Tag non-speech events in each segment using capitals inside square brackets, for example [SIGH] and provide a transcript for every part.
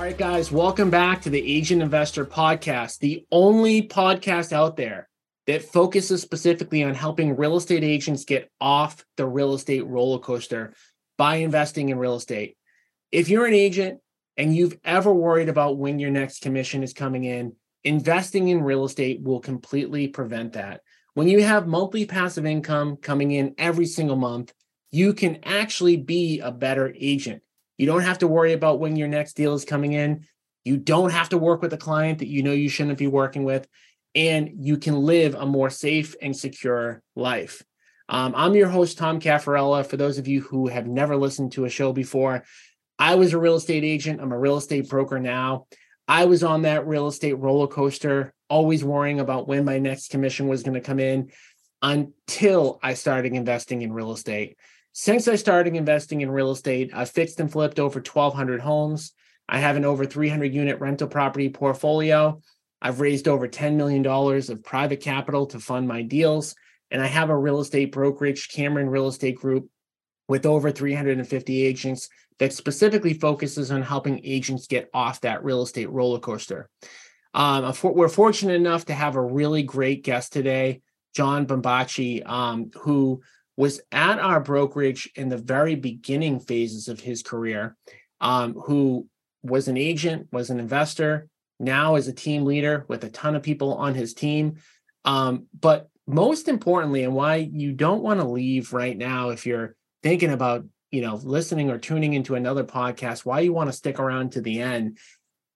All right, guys, welcome back to the Agent Investor Podcast, the only podcast out there that focuses specifically on helping real estate agents get off the real estate roller coaster by investing in real estate. If you're an agent and you've ever worried about when your next commission is coming in, investing in real estate will completely prevent that. When you have monthly passive income coming in every single month, you can actually be a better agent. You don't have to worry about when your next deal is coming in. You don't have to work with a client that you know you shouldn't be working with. And you can live a more safe and secure life. Um, I'm your host, Tom Cafarella. For those of you who have never listened to a show before, I was a real estate agent. I'm a real estate broker now. I was on that real estate roller coaster, always worrying about when my next commission was going to come in until I started investing in real estate. Since I started investing in real estate, I've fixed and flipped over 1,200 homes. I have an over 300 unit rental property portfolio. I've raised over $10 million of private capital to fund my deals. And I have a real estate brokerage, Cameron Real Estate Group, with over 350 agents that specifically focuses on helping agents get off that real estate roller coaster. Um, we're fortunate enough to have a really great guest today, John Bombaci, um, who was at our brokerage in the very beginning phases of his career, um, who was an agent, was an investor, now is a team leader with a ton of people on his team. Um, but most importantly, and why you don't want to leave right now if you're thinking about you know listening or tuning into another podcast why you want to stick around to the end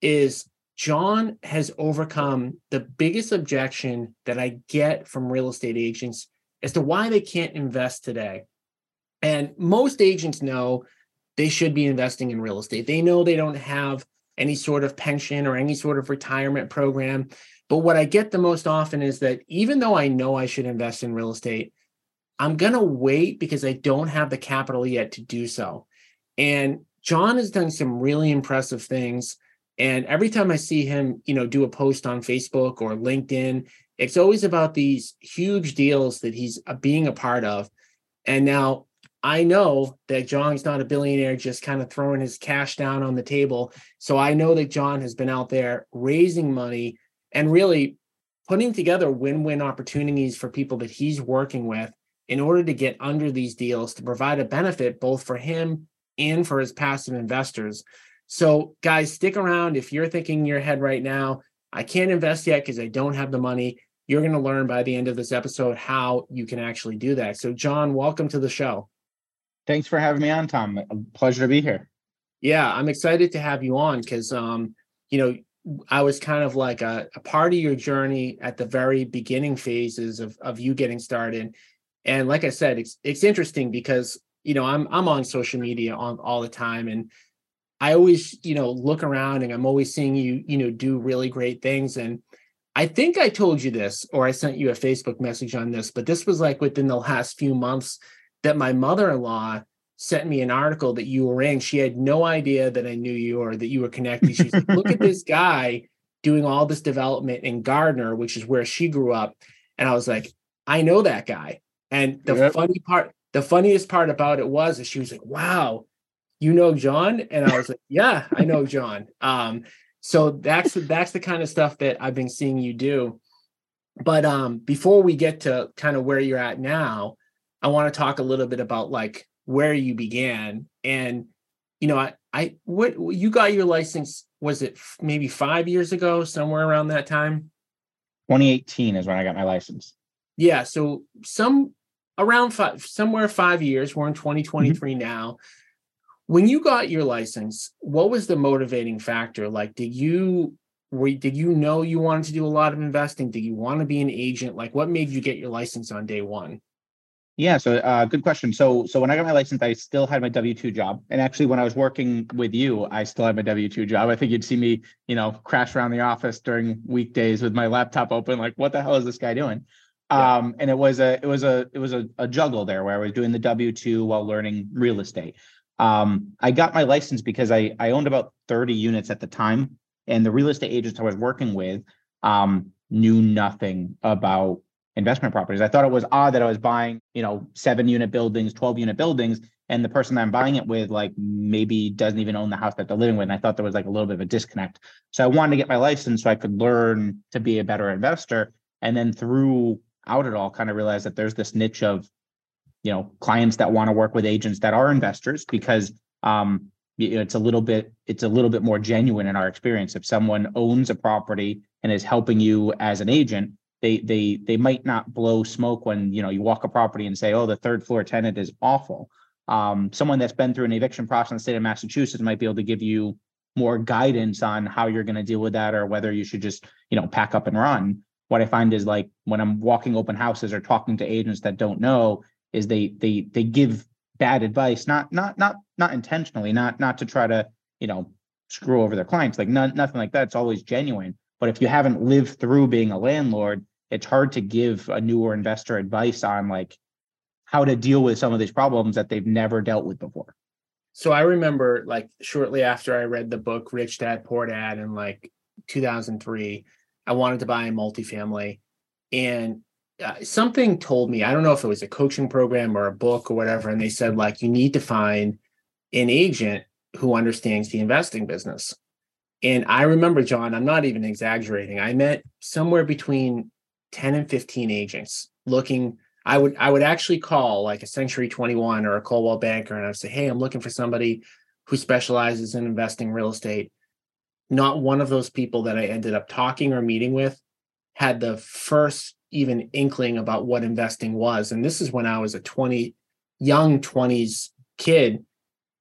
is john has overcome the biggest objection that i get from real estate agents as to why they can't invest today. And most agents know they should be investing in real estate. They know they don't have any sort of pension or any sort of retirement program. But what I get the most often is that even though I know I should invest in real estate, I'm going to wait because I don't have the capital yet to do so. And John has done some really impressive things. And every time I see him, you know, do a post on Facebook or LinkedIn, it's always about these huge deals that he's uh, being a part of. And now I know that John's not a billionaire just kind of throwing his cash down on the table. So I know that John has been out there raising money and really putting together win-win opportunities for people that he's working with in order to get under these deals to provide a benefit both for him and for his passive investors. So guys, stick around if you're thinking in your head right now, I can't invest yet because I don't have the money. You're going to learn by the end of this episode how you can actually do that. So, John, welcome to the show. Thanks for having me on, Tom. A pleasure to be here. Yeah, I'm excited to have you on because, um, you know, I was kind of like a, a, part of your journey at the very beginning phases of, of you getting started. And like I said, it's it's interesting because you know I'm I'm on social media on all the time, and I always you know look around and I'm always seeing you you know do really great things. And I think I told you this, or I sent you a Facebook message on this, but this was like within the last few months that my mother in law sent me an article that you were in. She had no idea that I knew you or that you were connected. She's like, look at this [LAUGHS] guy doing all this development in Gardner, which is where she grew up. And I was like, I know that guy. And the yep. funny part, the funniest part about it was that she was like, wow, you know John? And I was like, yeah, I know John. Um, so that's that's the kind of stuff that I've been seeing you do. But um, before we get to kind of where you're at now, I want to talk a little bit about like where you began. And you know, I I what you got your license was it maybe five years ago, somewhere around that time? 2018 is when I got my license. Yeah, so some around five, somewhere five years. We're in 2023 mm-hmm. now when you got your license what was the motivating factor like did you were, did you know you wanted to do a lot of investing did you want to be an agent like what made you get your license on day one Yeah, so uh, good question. So, so when I got my license, I still had my W two job, and actually, when I was working with you, I still had my W two job. I think you'd see me, you know, crash around the office during weekdays with my laptop open, like, what the hell is this guy doing? Yeah. Um, and it was a, it was a, it was a, a juggle there where I was doing the W two while learning real estate. Um, I got my license because I I owned about thirty units at the time, and the real estate agents I was working with um, knew nothing about investment properties. I thought it was odd that I was buying, you know, seven unit buildings, 12 unit buildings, and the person that I'm buying it with, like maybe doesn't even own the house that they're living with. And I thought there was like a little bit of a disconnect. So I wanted to get my license so I could learn to be a better investor. And then throughout it all, kind of realized that there's this niche of, you know, clients that want to work with agents that are investors because um, you know, it's a little bit it's a little bit more genuine in our experience. If someone owns a property and is helping you as an agent, they they they might not blow smoke when you know you walk a property and say, oh, the third floor tenant is awful. Um, someone that's been through an eviction process in the state of Massachusetts might be able to give you more guidance on how you're going to deal with that or whether you should just you know pack up and run. What I find is like when I'm walking open houses or talking to agents that don't know, is they they they give bad advice, not not not not intentionally, not not to try to you know screw over their clients, like not, nothing like that. It's always genuine. But if you haven't lived through being a landlord, it's hard to give a newer investor advice on like how to deal with some of these problems that they've never dealt with before. So I remember like shortly after I read the book Rich Dad Poor Dad in like 2003, I wanted to buy a multifamily and something told me, I don't know if it was a coaching program or a book or whatever, and they said like you need to find an agent who understands the investing business. And I remember, John, I'm not even exaggerating. I met somewhere between 10 and 15 agents looking I would I would actually call like a Century 21 or a Coldwell Banker and I'd say, "Hey, I'm looking for somebody who specializes in investing real estate." Not one of those people that I ended up talking or meeting with had the first even inkling about what investing was. And this is when I was a 20 young 20s kid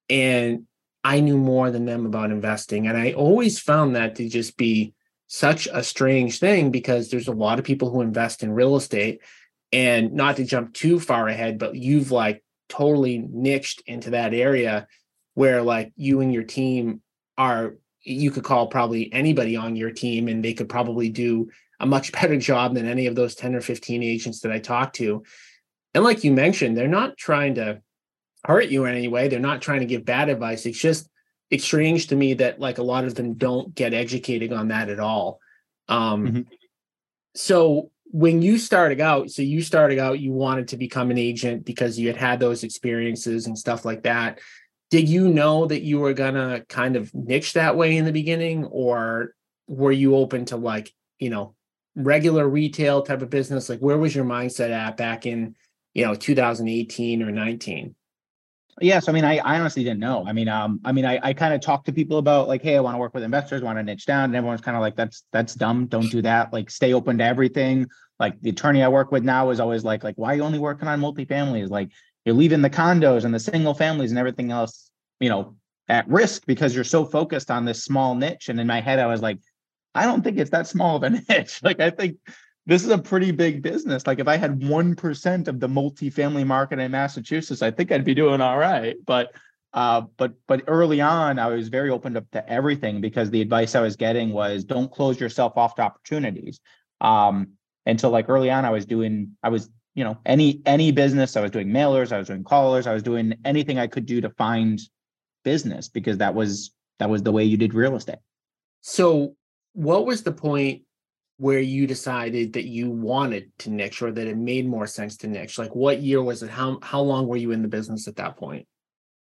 and I knew more than them about investing and I always found that to just be such a strange thing because there's a lot of people who invest in real estate and not to jump too far ahead but you've like totally niched into that area where like you and your team are you could call probably anybody on your team and they could probably do a much better job than any of those 10 or 15 agents that I talked to. And like you mentioned, they're not trying to hurt you in any way. They're not trying to give bad advice. It's just it's strange to me that like a lot of them don't get educated on that at all. Um, mm-hmm. So when you started out, so you started out, you wanted to become an agent because you had had those experiences and stuff like that. Did you know that you were gonna kind of niche that way in the beginning, or were you open to like you know regular retail type of business? Like where was your mindset at back in you know 2018 or 19? Yes, I mean, I, I honestly didn't know. I mean, um, I mean, I, I kind of talked to people about like, hey, I want to work with investors, want to niche down, and everyone's kind of like, that's that's dumb. Don't do that. Like, stay open to everything. Like the attorney I work with now is always like, like, why are you only working on multifamilies? Like, you're leaving the condos and the single families and everything else, you know, at risk because you're so focused on this small niche. And in my head, I was like, I don't think it's that small of a niche. [LAUGHS] Like, I think this is a pretty big business. Like if I had 1% of the multifamily market in Massachusetts, I think I'd be doing all right. But uh, but but early on, I was very open up to everything because the advice I was getting was don't close yourself off to opportunities. Um, and so like early on, I was doing, I was, you know, any any business, I was doing mailers, I was doing callers, I was doing anything I could do to find business because that was that was the way you did real estate. So what was the point where you decided that you wanted to niche or that it made more sense to niche? Like what year was it? How how long were you in the business at that point?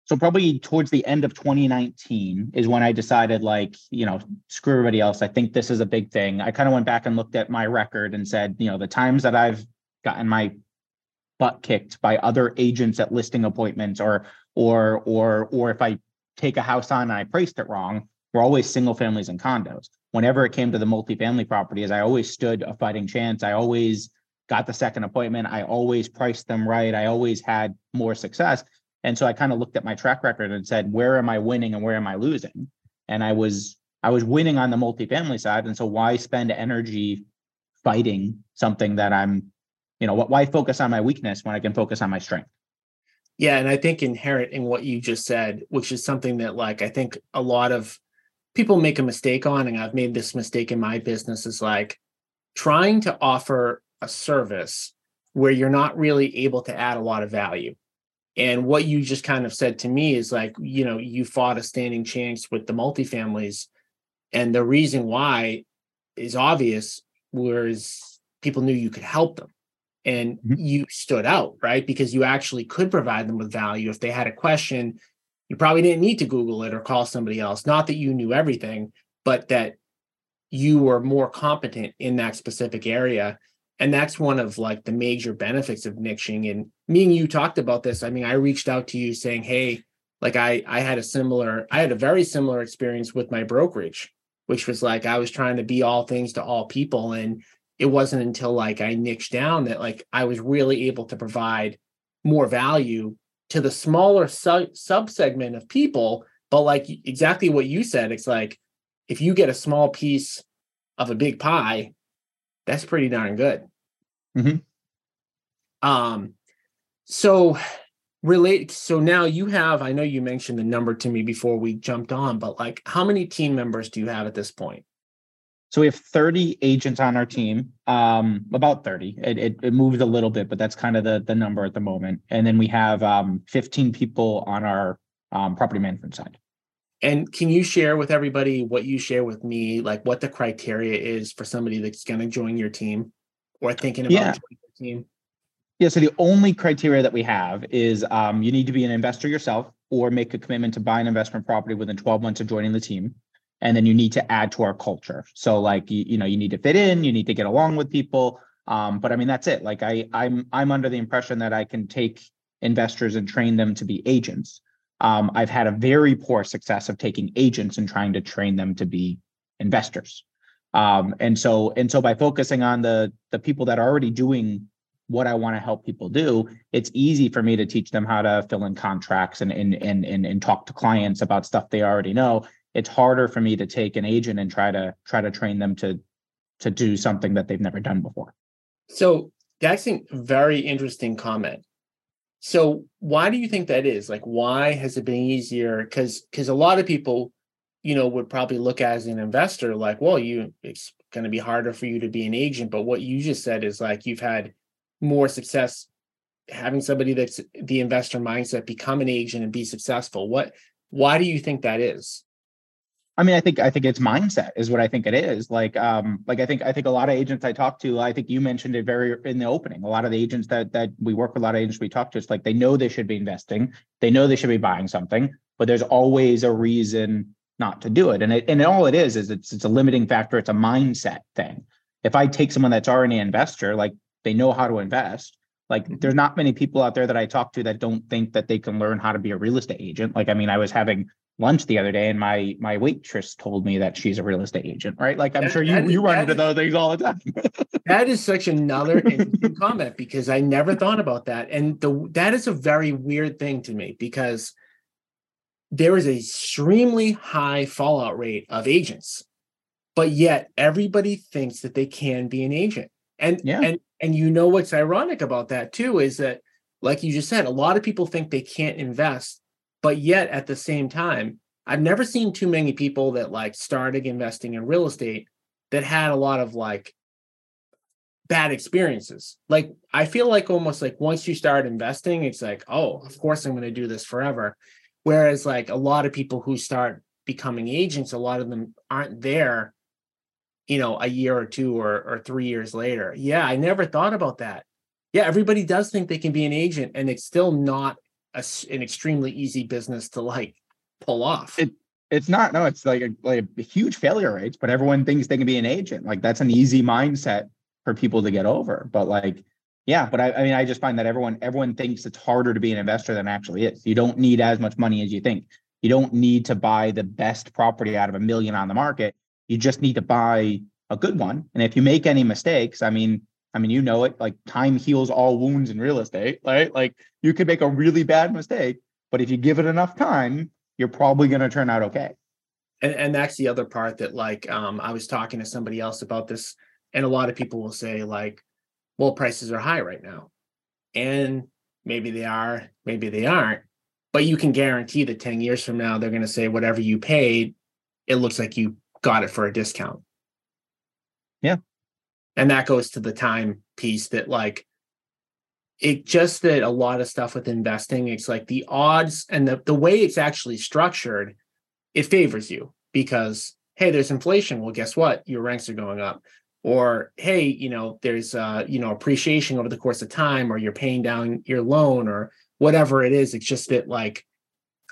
So probably towards the end of 2019 is when I decided like, you know, screw everybody else. I think this is a big thing. I kind of went back and looked at my record and said, you know, the times that I've gotten my butt kicked by other agents at listing appointments or or or or if I take a house on and I priced it wrong, were always single families and condos whenever it came to the multifamily properties, I always stood a fighting chance. I always got the second appointment. I always priced them right. I always had more success. And so I kind of looked at my track record and said, where am I winning and where am I losing? And I was I was winning on the multifamily side. And so why spend energy fighting something that I'm you know, why focus on my weakness when I can focus on my strength? Yeah, and I think inherent in what you just said, which is something that like I think a lot of people make a mistake on, and I've made this mistake in my business, is like trying to offer a service where you're not really able to add a lot of value. And what you just kind of said to me is like, you know, you fought a standing chance with the multifamilies. And the reason why is obvious, whereas people knew you could help them and mm-hmm. you stood out, right? Because you actually could provide them with value. If they had a question, you probably didn't need to Google it or call somebody else. Not that you knew everything, but that you were more competent in that specific area. And that's one of like the major benefits of niching. And me and you talked about this. I mean, I reached out to you saying, Hey, like I I had a similar, I had a very similar experience with my brokerage, which was like I was trying to be all things to all people. And it wasn't until like I niched down that like I was really able to provide more value to the smaller su- subsegment of people. But like exactly what you said, it's like if you get a small piece of a big pie, that's pretty darn good. Mm-hmm. Um, so relate. So now you have. I know you mentioned the number to me before we jumped on, but like, how many team members do you have at this point? So we have 30 agents on our team, um, about 30. It, it, it, moves a little bit, but that's kind of the, the number at the moment. And then we have um, 15 people on our um, property management side. And can you share with everybody what you share with me, like what the criteria is for somebody that's going to join your team or thinking about yeah. joining your team? Yeah. So the only criteria that we have is um, you need to be an investor yourself or make a commitment to buy an investment property within 12 months of joining the team and then you need to add to our culture. So like you, you know you need to fit in you need to get along with people um, but i mean that's it. Like i i'm i'm under the impression that i can take investors and train them to be agents. Um, i've had a very poor success of taking agents and trying to train them to be investors. Um, and so and so by focusing on the the people that are already doing what I want to help people do, it's easy for me to teach them how to fill in contracts and and and and, and talk to clients about stuff they already know it's harder for me to take an agent and try to try to train them to to do something that they've never done before. So that's a very interesting comment. So why do you think that is? Like why has it been easier? Because because a lot of people, you know, would probably look as an investor like, well, you it's going to be harder for you to be an agent. But what you just said is like you've had more success having somebody that's the investor mindset become an agent and be successful. What why do you think that is? I mean, I think I think it's mindset is what I think it is. Like, um, like I think I think a lot of agents I talk to, I think you mentioned it very in the opening. A lot of the agents that that we work with, a lot of agents we talk to, it's like they know they should be investing, they know they should be buying something, but there's always a reason not to do it. And it and all it is is it's it's a limiting factor. It's a mindset thing. If I take someone that's already an investor, like they know how to invest, like mm-hmm. there's not many people out there that I talk to that don't think that they can learn how to be a real estate agent. Like, I mean, I was having lunch the other day and my my waitress told me that she's a real estate agent right? Like i'm that, sure you you run into those things all the time. [LAUGHS] That is such another comment because i never thought about that. And the that is a very weird thing to me because there is a extremely high fallout rate of agents but yet everybody thinks that they can be an agent. And yeah. and and you know what's ironic about that too is that like you just said a lot of people think they can't invest but yet at the same time, I've never seen too many people that like started investing in real estate that had a lot of like bad experiences. Like I feel like almost like once you start investing, it's like, oh, of course I'm going to do this forever. Whereas like a lot of people who start becoming agents, a lot of them aren't there, you know, a year or two or or three years later. Yeah, I never thought about that. Yeah, everybody does think they can be an agent, and it's still not a, an extremely easy business to like pull off. It, it's not. No, it's like a, like a huge failure rates, but everyone thinks they can be an agent. Like that's an easy mindset for people to get over. But like, yeah, but I, I mean, I just find that everyone everyone thinks it's harder to be an investor than actually is. You don't need as much money as you think. You don't need to buy the best property out of a million on the market. You just need to buy a good one. And if you make any mistakes, I mean, I mean, you know it, like time heals all wounds in real estate, right? Like you could make a really bad mistake, but if you give it enough time, you're probably going to turn out okay. And, and that's the other part that like um, I was talking to somebody else about this, and a lot of people will say like, well, prices are high right now. And maybe they are, maybe they aren't. But you can guarantee that 10 years from now, they're going to say whatever you paid, it looks like you got it for a discount. Yeah. And that goes to the time piece that, like, it just that a lot of stuff with investing, it's like the odds and the, the way it's actually structured, it favors you because, hey, there's inflation. Well, guess what? Your ranks are going up or hey you know there's uh you know appreciation over the course of time or you're paying down your loan or whatever it is it's just that like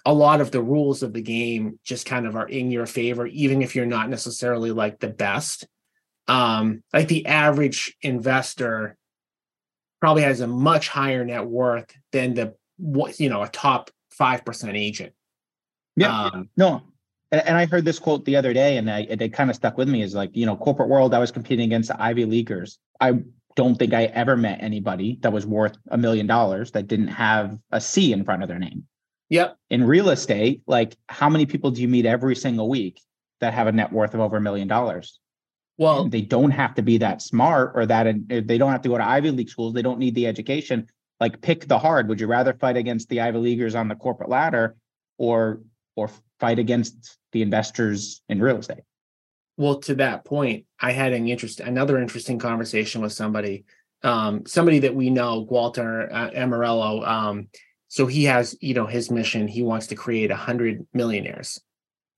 a lot of the rules of the game just kind of are in your favor even if you're not necessarily like the best um like the average investor probably has a much higher net worth than the what you know a top 5% agent yeah um, no and, and I heard this quote the other day, and I, it kind of stuck with me. Is like, you know, corporate world. I was competing against the Ivy Leaguers. I don't think I ever met anybody that was worth a million dollars that didn't have a C in front of their name. Yep. In real estate, like how many people do you meet every single week that have a net worth of over a million dollars? Well, they don't have to be that smart or that they don't have to go to Ivy League schools. They don't need the education. Like pick the hard. Would you rather fight against the Ivy Leaguers on the corporate ladder or or fight against the investors in real estate. Well, to that point, I had an interest, another interesting conversation with somebody, um, somebody that we know, Walter uh, Amarello. Um, so he has, you know, his mission. He wants to create a hundred millionaires,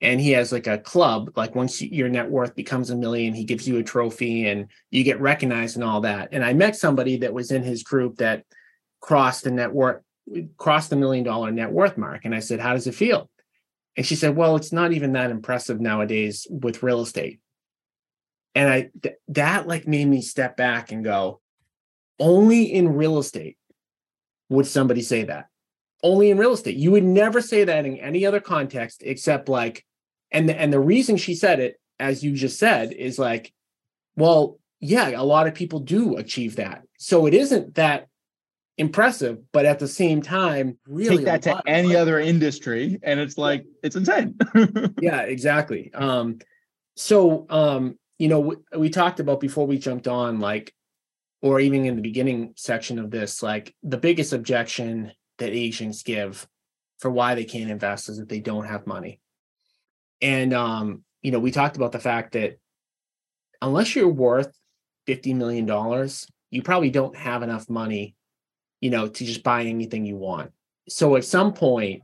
and he has like a club. Like once your net worth becomes a million, he gives you a trophy, and you get recognized and all that. And I met somebody that was in his group that crossed the net worth, crossed the million dollar net worth mark, and I said, "How does it feel?" And she said, well, it's not even that impressive nowadays with real estate. And I th- that like made me step back and go, only in real estate would somebody say that. Only in real estate. You would never say that in any other context except like, and the, and the reason she said it, as you just said, is like, well, yeah, a lot of people do achieve that. So it isn't that impressive, but at the same time, really take that to any other industry, and it's like it's insane. [LAUGHS] yeah, exactly. Um, so um, you know, we, we talked about before we jumped on, like, or even in the beginning section of this, like the biggest objection that Asians give for why they can't invest is that they don't have money. And um, you know, we talked about the fact that unless you're worth $50 million, you probably don't have enough money you know, to just buy anything you want. So at some point,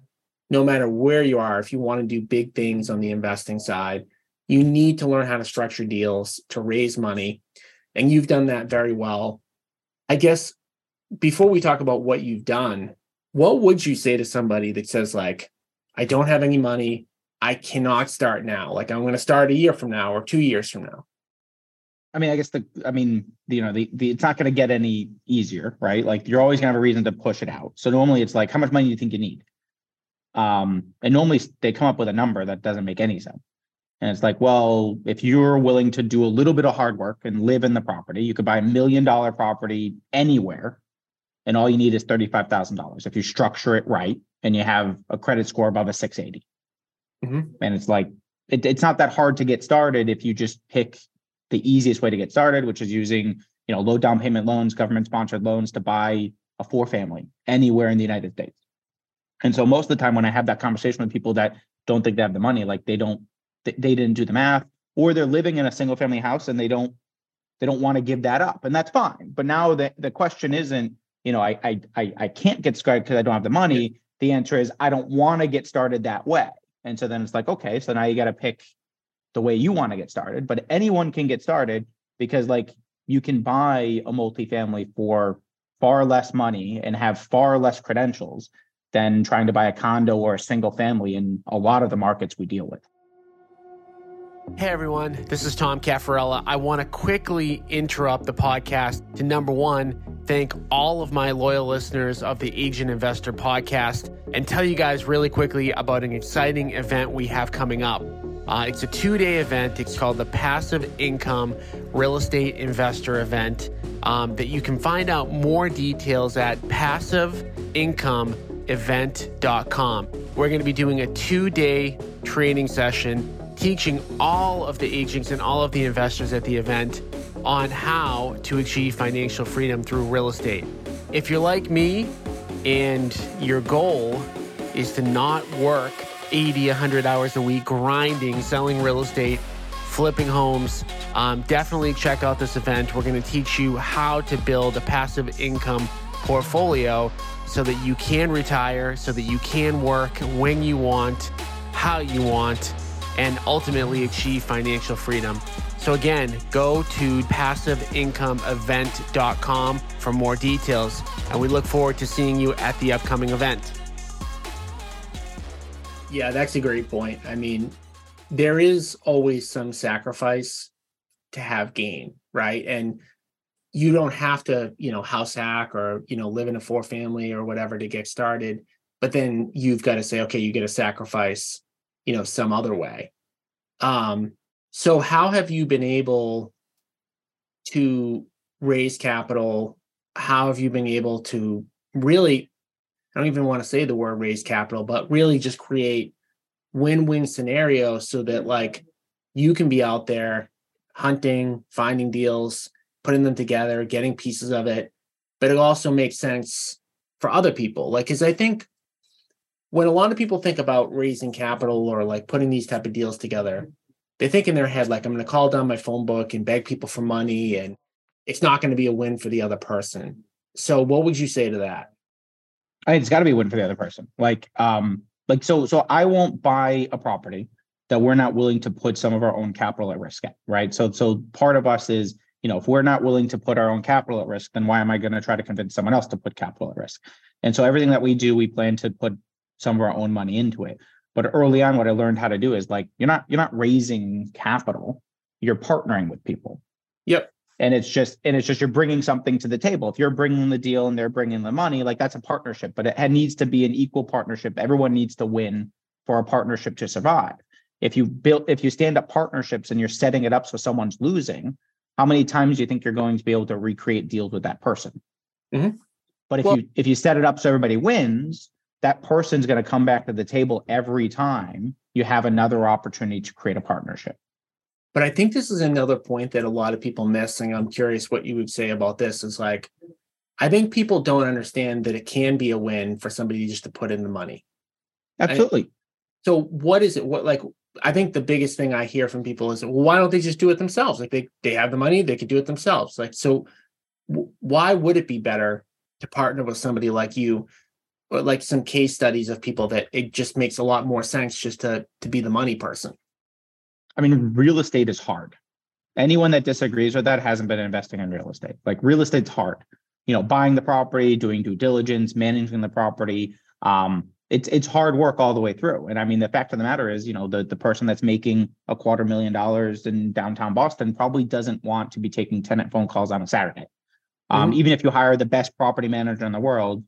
no matter where you are, if you want to do big things on the investing side, you need to learn how to structure deals to raise money. And you've done that very well. I guess before we talk about what you've done, what would you say to somebody that says, like, I don't have any money, I cannot start now? Like, I'm going to start a year from now or two years from now. I mean, I guess the, I mean, you know, the, the it's not going to get any easier, right? Like you're always going to have a reason to push it out. So normally it's like, how much money do you think you need? Um, and normally they come up with a number that doesn't make any sense. And it's like, well, if you're willing to do a little bit of hard work and live in the property, you could buy a million dollar property anywhere, and all you need is thirty five thousand dollars if you structure it right and you have a credit score above a six eighty. Mm-hmm. And it's like it, it's not that hard to get started if you just pick the easiest way to get started, which is using you know low down payment loans, government sponsored loans to buy a four family anywhere in the United States. And so most of the time when I have that conversation with people that don't think they have the money, like they don't they, they didn't do the math, or they're living in a single family house and they don't they don't want to give that up, and that's fine. But now the the question isn't you know I I I, I can't get started because I don't have the money. The answer is I don't want to get started that way. And so then it's like okay, so now you got to pick the way you want to get started, but anyone can get started because like you can buy a multifamily for far less money and have far less credentials than trying to buy a condo or a single family in a lot of the markets we deal with. Hey everyone, this is Tom Cafarella. I want to quickly interrupt the podcast to number one, thank all of my loyal listeners of the Agent Investor podcast and tell you guys really quickly about an exciting event we have coming up. Uh, it's a two day event. It's called the Passive Income Real Estate Investor Event um, that you can find out more details at passiveincomeevent.com. We're going to be doing a two day training session teaching all of the agents and all of the investors at the event on how to achieve financial freedom through real estate. If you're like me and your goal is to not work 80, 100 hours a week grinding, selling real estate, flipping homes, um, definitely check out this event. We're going to teach you how to build a passive income portfolio so that you can retire, so that you can work when you want, how you want, and ultimately achieve financial freedom. So, again, go to passiveincomeevent.com for more details, and we look forward to seeing you at the upcoming event. Yeah, that's a great point. I mean, there is always some sacrifice to have gain, right? And you don't have to, you know, house hack or, you know, live in a four family or whatever to get started. But then you've got to say, okay, you get to sacrifice, you know, some other way. Um, so how have you been able to raise capital? How have you been able to really, I don't even want to say the word raise capital, but really just create win-win scenarios so that like you can be out there hunting, finding deals, putting them together, getting pieces of it, but it also makes sense for other people. Like, because I think when a lot of people think about raising capital or like putting these type of deals together, they think in their head like I'm going to call down my phone book and beg people for money, and it's not going to be a win for the other person. So, what would you say to that? I think it's got to be a win for the other person. Like, um, like so, so I won't buy a property that we're not willing to put some of our own capital at risk at, right? So, so part of us is you know, if we're not willing to put our own capital at risk, then why am I going to try to convince someone else to put capital at risk? And so everything that we do, we plan to put some of our own money into it. But early on, what I learned how to do is like you're not you're not raising capital, you're partnering with people. Yep. And it's just and it's just you're bringing something to the table. If you're bringing the deal and they're bringing the money, like that's a partnership. But it needs to be an equal partnership. Everyone needs to win for a partnership to survive. If you build if you stand up partnerships and you're setting it up so someone's losing, how many times do you think you're going to be able to recreate deals with that person? Mm-hmm. But if well, you if you set it up so everybody wins, that person's going to come back to the table every time you have another opportunity to create a partnership. But I think this is another point that a lot of people miss, and I'm curious what you would say about this. Is like, I think people don't understand that it can be a win for somebody just to put in the money. Absolutely. And so, what is it? What like I think the biggest thing I hear from people is, well, why don't they just do it themselves? Like they they have the money, they could do it themselves. Like so, w- why would it be better to partner with somebody like you, like some case studies of people that it just makes a lot more sense just to to be the money person? I mean, real estate is hard. Anyone that disagrees with that hasn't been investing in real estate. Like real estate's hard. You know, buying the property, doing due diligence, managing the property. Um, it's it's hard work all the way through. And I mean, the fact of the matter is, you know, the the person that's making a quarter million dollars in downtown Boston probably doesn't want to be taking tenant phone calls on a Saturday. Um, mm-hmm. even if you hire the best property manager in the world,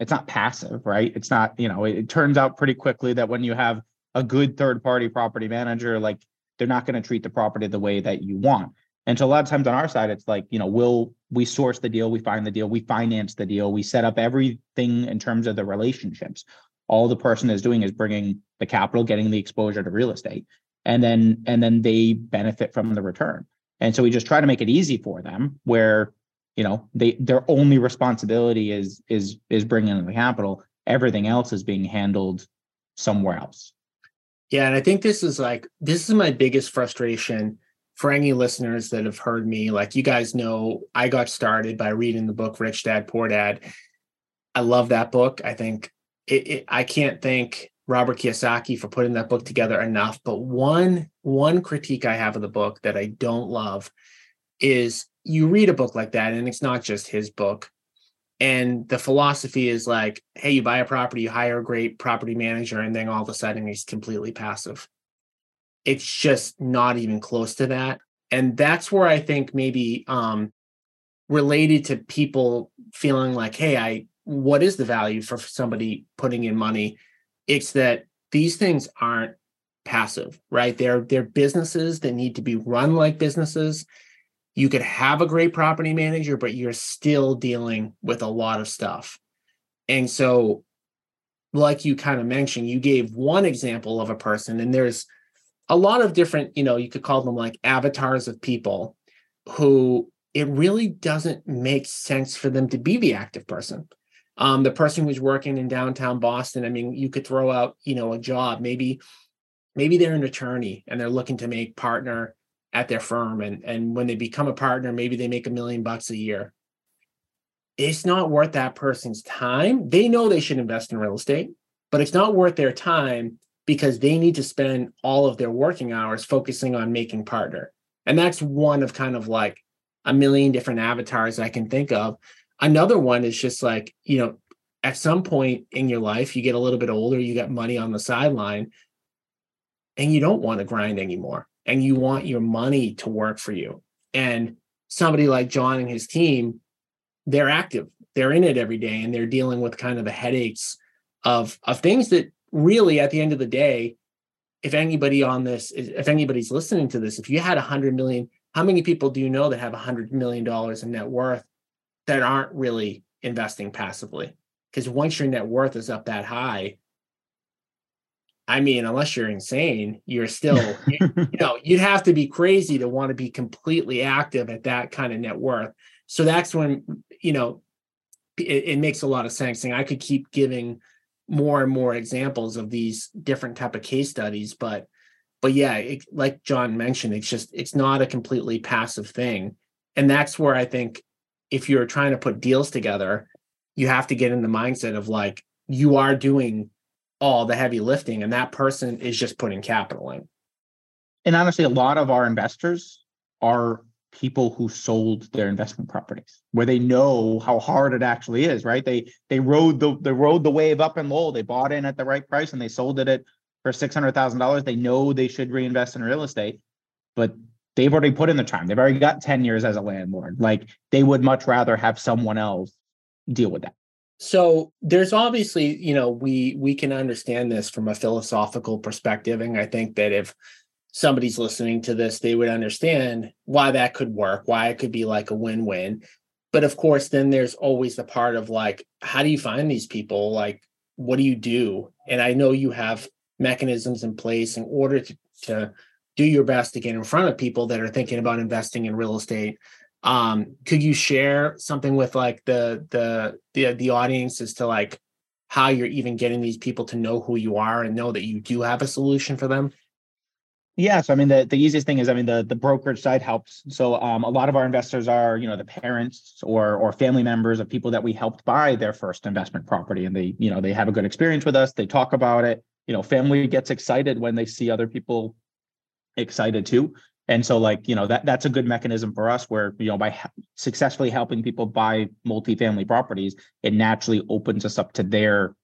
it's not passive, right? It's not, you know, it, it turns out pretty quickly that when you have a good third party property manager, like they're not going to treat the property the way that you want. And so a lot of times on our side, it's like, you know, we'll we source the deal, we find the deal, we finance the deal, we set up everything in terms of the relationships. All the person is doing is bringing the capital, getting the exposure to real estate, and then and then they benefit from the return. And so we just try to make it easy for them, where you know they their only responsibility is is is bringing in the capital. Everything else is being handled somewhere else. Yeah, and I think this is like this is my biggest frustration for any listeners that have heard me, like you guys know, I got started by reading the book Rich Dad Poor Dad. I love that book. I think it, it, I can't thank Robert Kiyosaki for putting that book together enough. But one one critique I have of the book that I don't love is you read a book like that, and it's not just his book. And the philosophy is like, hey, you buy a property, you hire a great property manager, and then all of a sudden he's completely passive. It's just not even close to that. And that's where i think maybe um related to people feeling like hey i what is the value for somebody putting in money? It's that these things aren't passive right? They're they're businesses that need to be run like businesses you could have a great property manager but you're still dealing with a lot of stuff and so like you kind of mentioned you gave one example of a person and there's a lot of different, you know, you could call them like avatars of people who it really doesn't make sense for them to be the active person. Um, the person who's working in downtown Boston, I mean, you could throw out, you know, a job. Maybe, maybe they're an attorney and they're looking to make partner at their firm. And, and when they become a partner, maybe they make a million bucks a year. It's not worth that person's time. They know they should invest in real estate, but it's not worth their time because they need to spend all of their working hours focusing on making partner. And that's one of kind of like a million different avatars I can think of. Another one is just like, you know, at some point in your life, you get a little bit older, you got money on the sideline, and you don't want to grind anymore. And you want your money to work for you. And somebody like John and his team, they're active, they're in it every day, and they're dealing with kind of the headaches of, of things that really, at the end of the day, if anybody on this, if anybody's listening to this, if you had a hundred million, how many people do you know that have a hundred million dollars in net worth that aren't really investing passively? Because once your net worth is up that high, I mean, unless you're insane, you're [LAUGHS] still, you, you [LAUGHS] know, you'd have to be crazy to want to be completely active at that kind of net worth. So that's when, you know, it, it makes a lot of sense. And I could keep giving more and more examples of these different type of case studies, but but yeah, it, like John mentioned, it's just it's not a completely passive thing, and that's where I think if you're trying to put deals together, you have to get in the mindset of like you are doing all the heavy lifting, and that person is just putting capital in. And honestly, a lot of our investors are people who sold their investment properties where they know how hard it actually is right they they rode the they rode the wave up and low they bought in at the right price and they sold it at for $600,000, they know they should reinvest in real estate, but they've already put in the time. They've already got 10 years as a landlord. Like they would much rather have someone else deal with that. So there's obviously, you know, we we can understand this from a philosophical perspective and I think that if somebody's listening to this, they would understand why that could work, why it could be like a win-win. But of course, then there's always the part of like, how do you find these people? Like, what do you do? And I know you have mechanisms in place in order to, to do your best to get in front of people that are thinking about investing in real estate um could you share something with like the the the, the audience as to like how you're even getting these people to know who you are and know that you do have a solution for them yeah, so I mean the, the easiest thing is I mean the the brokerage side helps. So um, a lot of our investors are you know the parents or or family members of people that we helped buy their first investment property, and they you know they have a good experience with us. They talk about it you know family gets excited when they see other people excited too and so like you know that that's a good mechanism for us where you know by ha- successfully helping people buy multifamily properties it naturally opens us up to their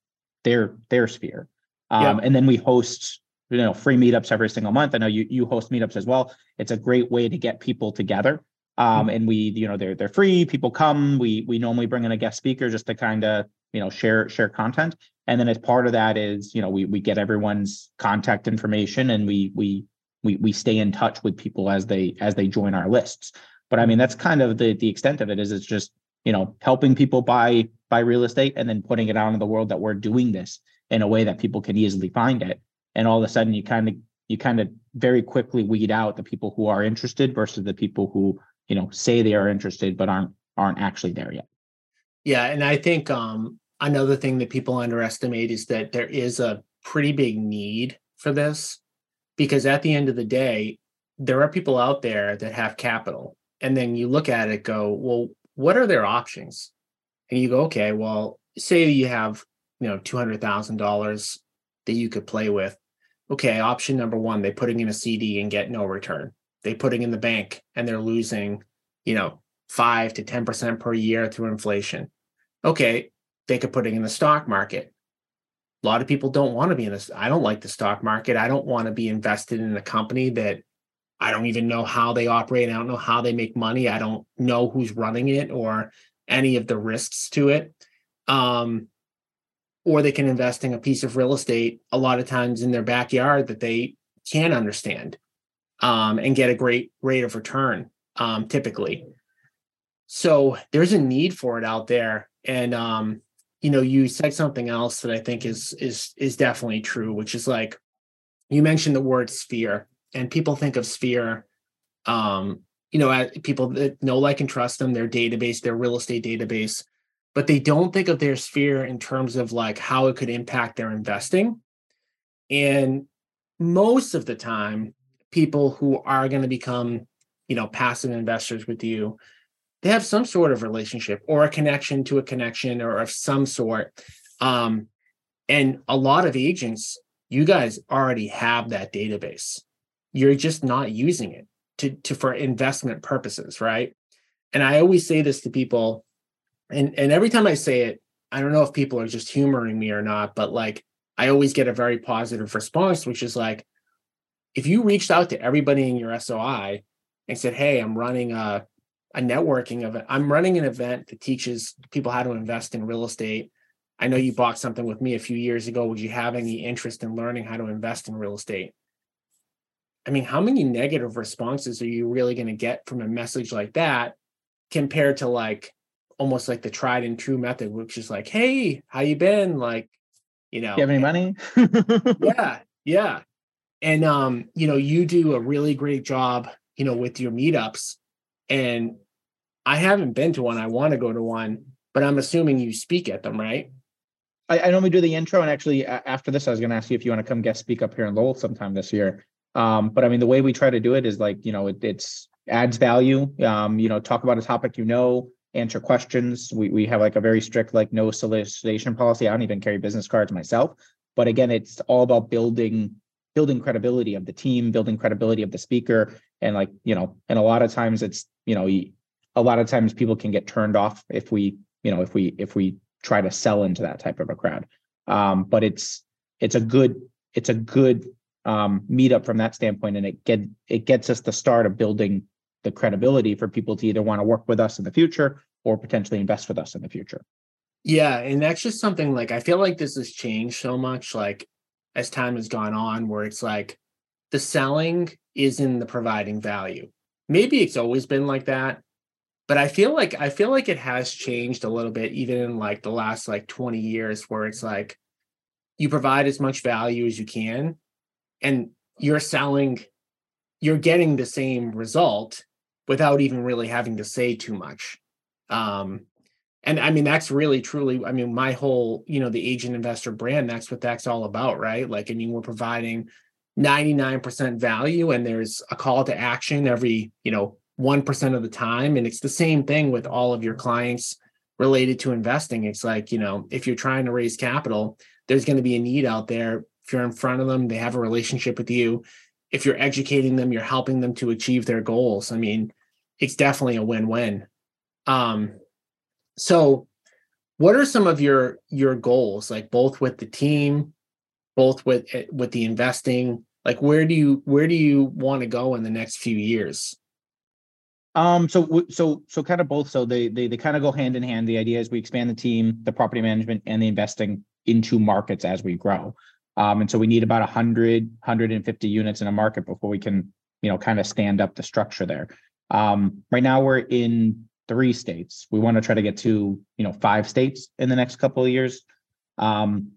their their sphere. Um, yeah. and then we host you know free meetups every single month. I know you you host meetups as well. It's a great way to get people together. Um, mm-hmm. and we you know they're they're free. People come. We we normally bring in a guest speaker just to kind of you know share share content. And then as part of that is you know we we get everyone's contact information and we we we we stay in touch with people as they as they join our lists. But i mean that's kind of the the extent of it is it's just you know helping people buy buy real estate and then putting it out in the world that we're doing this in a way that people can easily find it. And all of a sudden you kind of you kind of very quickly weed out the people who are interested versus the people who you know say they are interested but aren't aren't actually there yet. Yeah and i think um another thing that people underestimate is that there is a pretty big need for this because at the end of the day there are people out there that have capital. And then you look at it go well what are their options? And you go okay well say you have you know $200000 that you could play with. Okay option number one they putting in a cd and get no return. They putting in the bank and they're losing you know 5 to 10% per year through inflation. Okay they could put it in the stock market. A lot of people don't want to be in this. I don't like the stock market. I don't want to be invested in a company that I don't even know how they operate. I don't know how they make money. I don't know who's running it or any of the risks to it. Um, or they can invest in a piece of real estate a lot of times in their backyard that they can understand um, and get a great rate of return um, typically. So there's a need for it out there. And um, you know you said something else that i think is is is definitely true which is like you mentioned the word sphere and people think of sphere um you know, people that know, like, and trust them, their database, their real estate database, but they don't think of their sphere in terms of like how it could impact their investing. And most of the time, people who are going to become, you know, passive investors with you, they have some sort of relationship or a connection to a connection or of some sort. Um, and a lot of agents, you guys already have that database. You're just not using it to, to for investment purposes, right? And I always say this to people, and and every time I say it, I don't know if people are just humoring me or not, but like I always get a very positive response, which is like, if you reached out to everybody in your SOI and said, "Hey, I'm running a a networking event. I'm running an event that teaches people how to invest in real estate. I know you bought something with me a few years ago. Would you have any interest in learning how to invest in real estate?" I mean, how many negative responses are you really going to get from a message like that compared to like almost like the tried and true method, which is like, "Hey, how you been?" Like, you know, you have any money? [LAUGHS] yeah, yeah, and um, you know, you do a really great job, you know, with your meetups, and I haven't been to one. I want to go to one, but I'm assuming you speak at them, right? I, I normally do the intro, and actually, after this, I was going to ask you if you want to come guest speak up here in Lowell sometime this year. Um, but I mean, the way we try to do it is like, you know, it, it's adds value. Um, you know, talk about a topic you know, answer questions. We we have like a very strict like no solicitation policy. I don't even carry business cards myself. But again, it's all about building building credibility of the team, building credibility of the speaker, and like you know, and a lot of times it's you know, a lot of times people can get turned off if we you know if we if we try to sell into that type of a crowd. Um, but it's it's a good it's a good um, meetup from that standpoint, and it get it gets us the start of building the credibility for people to either want to work with us in the future or potentially invest with us in the future. Yeah, and that's just something like I feel like this has changed so much like as time has gone on where it's like the selling is in the providing value. Maybe it's always been like that, but I feel like I feel like it has changed a little bit even in like the last like 20 years where it's like you provide as much value as you can and you're selling you're getting the same result without even really having to say too much. Um, and I mean, that's really truly, I mean, my whole, you know, the agent investor brand, that's what that's all about, right? Like, I mean, we're providing 99% value and there's a call to action every, you know, 1% of the time. And it's the same thing with all of your clients related to investing. It's like, you know, if you're trying to raise capital, there's going to be a need out there. If you're in front of them, they have a relationship with you. If you're educating them, you're helping them to achieve their goals. I mean, it's definitely a win-win. Um, so what are some of your your goals like both with the team both with eh, with the investing like where do you where do you want to go in the next few years? Um so so so kind of both. So they they, they kind of go hand in hand. The idea is we expand the team the property management and the investing into markets as we grow. Um and so we need about 100 150 units in a market before we can you know kind of stand up the structure there. Um, right now we're in three states. We want to try to get to, you know, five states in the next couple of years. Um,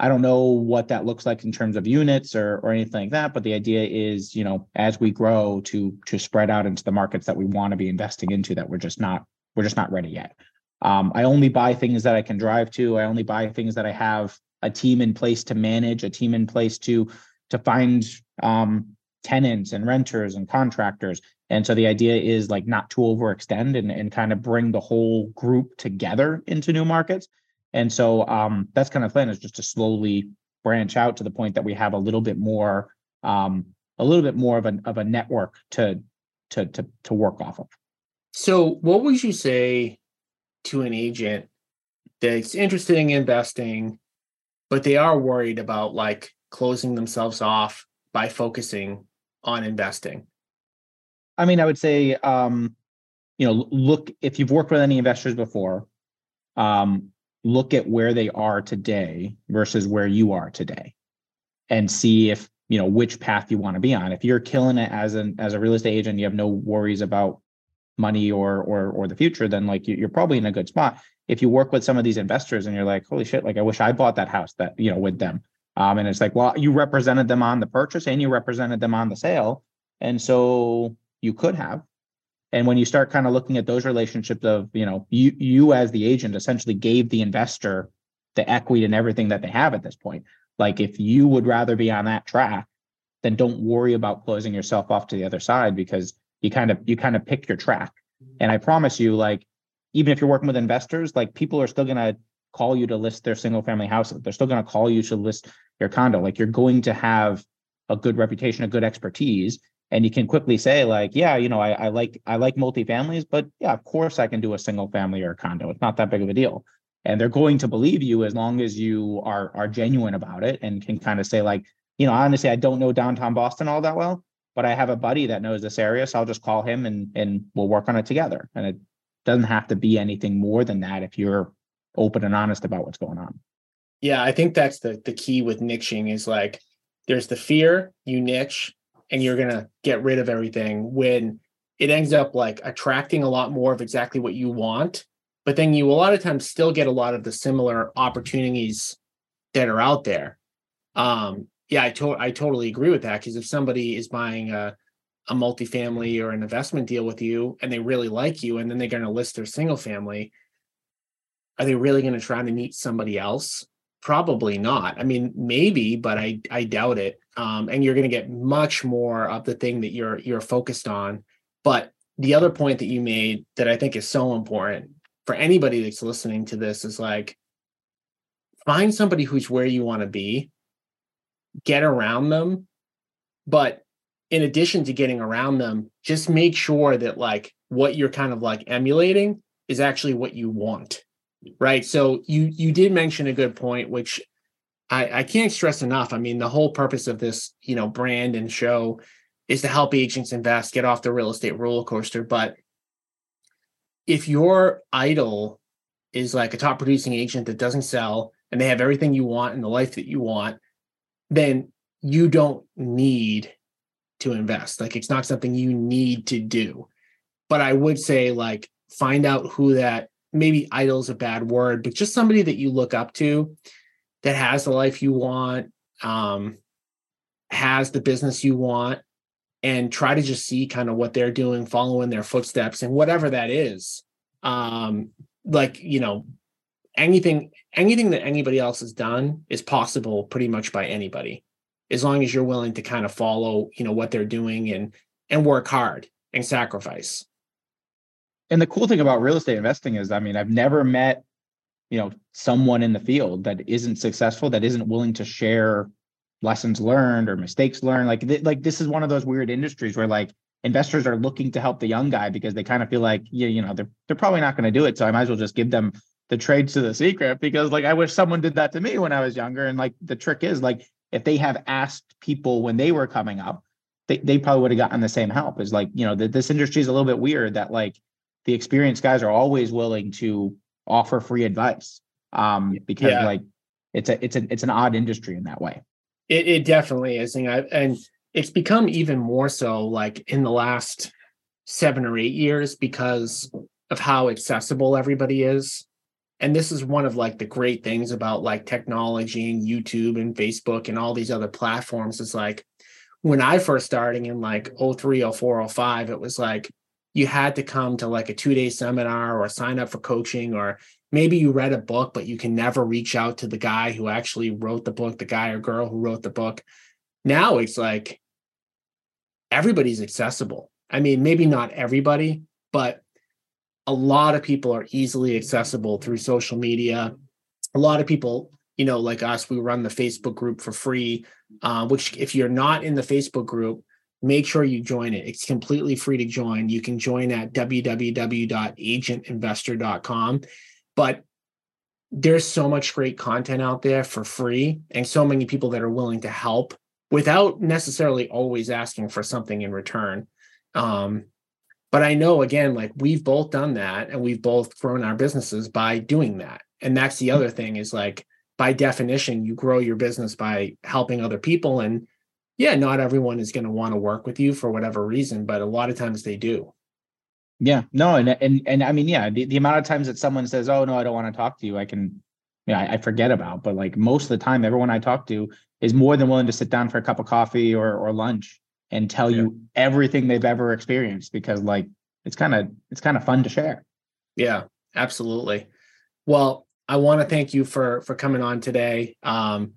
I don't know what that looks like in terms of units or or anything like that, but the idea is, you know, as we grow to to spread out into the markets that we want to be investing into that we're just not we're just not ready yet. Um, I only buy things that I can drive to. I only buy things that I have a team in place to manage, a team in place to to find um, tenants and renters and contractors and so the idea is like not to overextend and, and kind of bring the whole group together into new markets. And so um, that's kind of plan is just to slowly branch out to the point that we have a little bit more, um, a little bit more of a of a network to to to to work off of. So, what would you say to an agent that's interested in investing, but they are worried about like closing themselves off by focusing on investing? I mean, I would say, um, you know, look if you've worked with any investors before, um, look at where they are today versus where you are today, and see if you know which path you want to be on. If you're killing it as an as a real estate agent, you have no worries about money or or or the future, then like you're probably in a good spot. If you work with some of these investors and you're like, holy shit, like I wish I bought that house that you know with them. Um, and it's like, well, you represented them on the purchase and you represented them on the sale. And so you could have. And when you start kind of looking at those relationships of, you know, you you as the agent essentially gave the investor the equity and everything that they have at this point. Like if you would rather be on that track, then don't worry about closing yourself off to the other side because you kind of you kind of pick your track. And I promise you, like, even if you're working with investors, like people are still gonna call you to list their single family house. They're still gonna call you to list your condo. Like you're going to have a good reputation, a good expertise and you can quickly say like yeah you know I, I like i like multifamilies but yeah of course i can do a single family or a condo. It's not that big of a deal. And they're going to believe you as long as you are are genuine about it and can kind of say like you know honestly i don't know downtown boston all that well but i have a buddy that knows this area so i'll just call him and and we'll work on it together. And it doesn't have to be anything more than that if you're open and honest about what's going on. Yeah i think that's the the key with niching is like there's the fear you niche and you're going to get rid of everything when it ends up like attracting a lot more of exactly what you want but then you a lot of times still get a lot of the similar opportunities that are out there. Um yeah i to- i totally agree with that because if somebody is buying a a multifamily or an investment deal with you and they really like you and then they're going to list their single family are they really going to try to meet somebody else Probably not. I mean, maybe, but I I doubt it. Um, and you're going to get much more of the thing that you're you're focused on. But the other point that you made that I think is so important for anybody that's listening to this is like find somebody who's where you want to be, get around them, but in addition to getting around them, just make sure that like what you're kind of like emulating is actually what you want right so you you did mention a good point which i i can't stress enough. I mean the whole purpose of this you know brand and show is to help agents invest get off the real estate roller coaster but if your idol is like a top producing agent that doesn't sell and they have everything you want in the life that you want then you don't need to invest. Like it's not something you need to do. But i would say like find out who that maybe idol's a bad word, but just somebody that you look up to that has the life you want, um, has the business you want, and try to just see kind of what they're doing, follow in their footsteps, and whatever that is. Um, like, you know, anything anything that anybody else has done is possible pretty much by anybody as long as you're willing to kind of follow you know what they're doing and and work hard and sacrifice and the cool thing about real estate investing is, I mean, I've never met, you know, someone in the field that isn't successful, that isn't willing to share lessons learned or mistakes learned. Like, th- like this is one of those weird industries where like investors are looking to help the young guy because they kind of feel like, yeah, you know, they're they're probably not going to do it, so I might as well just give them the trades to the secret because like I wish someone did that to me when I was younger. And like the trick is like if they have asked people when they were coming up, they, they probably would have gotten the same help. Is like, you know, that this industry is a little bit weird that like the experienced guys are always willing to offer free advice um, because yeah. like it's a it's a it's an odd industry in that way. It, it definitely is, and, I, and it's become even more so like in the last seven or eight years because of how accessible everybody is. And this is one of like the great things about like technology and YouTube and Facebook and all these other platforms is like when I first starting in like 03, 04, 05, it was like you had to come to like a two day seminar or sign up for coaching or maybe you read a book but you can never reach out to the guy who actually wrote the book the guy or girl who wrote the book. Now it's like everybody's accessible. I mean maybe not everybody but a lot of people are easily accessible through social media. A lot of people you know like us we run the facebook group for free uh, which if you're not in the facebook group make sure you join it. It's completely free to join. You can join at www.agentinvestor.com. But there's so much great content out there for free and so many people that are willing to help without necessarily always asking for something in return. Um, but I know again, like we've both done that and we've both grown our businesses by doing that. And that's the other thing is like by definition, you grow your business by helping other people and yeah, not everyone is going to want to work with you for whatever reason, but a lot of times they do. Yeah, no, and and and I mean, yeah, the, the amount of times that someone says, "Oh no, I don't want to talk to you," I can, yeah, I, I forget about. But like most of the time, everyone I talk to is more than willing to sit down for a cup of coffee or or lunch and tell yeah. you everything they've ever experienced because like it's kind of it's kind of fun to share. Yeah, absolutely. Well, I want to thank you for for coming on today. Um,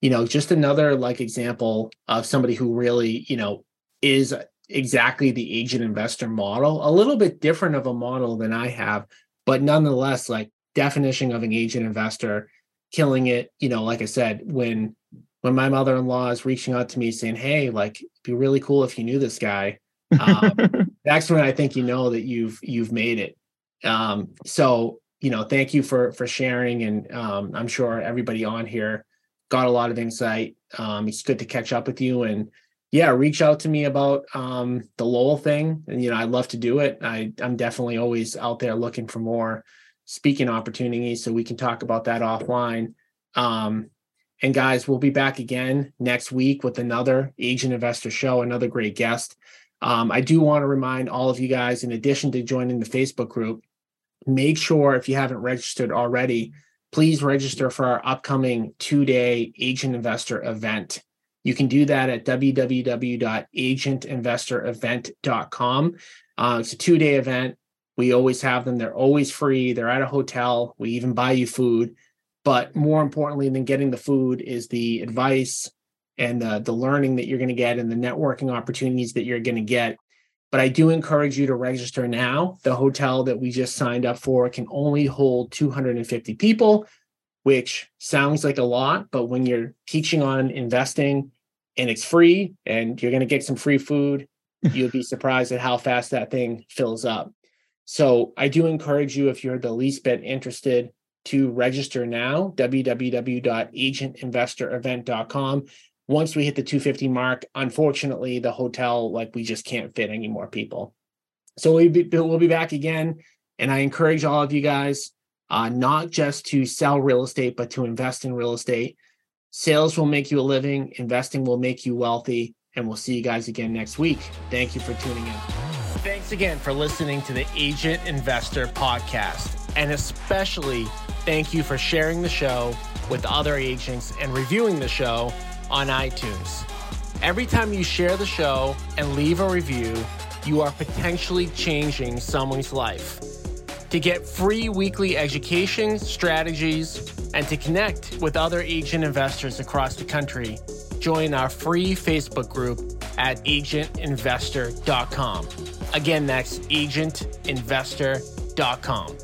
you know, just another like example of somebody who really, you know, is exactly the agent investor model, a little bit different of a model than I have, but nonetheless, like definition of an agent investor, killing it. You know, like I said, when when my mother-in-law is reaching out to me saying, "Hey, like, it'd be really cool if you knew this guy," um, [LAUGHS] that's when I think you know that you've you've made it. Um, so you know, thank you for for sharing, and um, I'm sure everybody on here got a lot of insight. Um, it's good to catch up with you, and yeah, reach out to me about um, the Lowell thing, and you know, I'd love to do it. I I'm definitely always out there looking for more speaking opportunities, so we can talk about that offline. Um, and guys, we'll be back again next week with another agent investor show, another great guest. Um, I do want to remind all of you guys, in addition to joining the Facebook group, make sure if you haven't registered already, please register for our upcoming two day agent investor event. You can do that at www.agentinvestorevent.com. Uh, it's a two day event. We always have them, they're always free. They're at a hotel. We even buy you food. But more importantly than getting the food is the advice and the, the learning that you're going to get and the networking opportunities that you're going to get. But I do encourage you to register now. The hotel that we just signed up for can only hold 250 people, which sounds like a lot. But when you're teaching on investing and it's free and you're going to get some free food, [LAUGHS] you'll be surprised at how fast that thing fills up. So I do encourage you, if you're the least bit interested, to register now, www.agentinvestorevent.com once we hit the 250 mark, unfortunately, the hotel like we just can't fit any more people. So we'll be, we'll be back again, and I encourage all of you guys uh, not just to sell real estate, but to invest in real estate. Sales will make you a living, investing will make you wealthy, and we'll see you guys again next week. Thank you for tuning in. Thanks again for listening to the Agent Investor Podcast, and especially thank you for sharing the show with other agents and reviewing the show on iTunes. Every time you share the show and leave a review, you are potentially changing someone's life. To get free weekly education, strategies, and to connect with other agent investors across the country, join our free Facebook group at agentinvestor.com. Again, that's agentinvestor.com.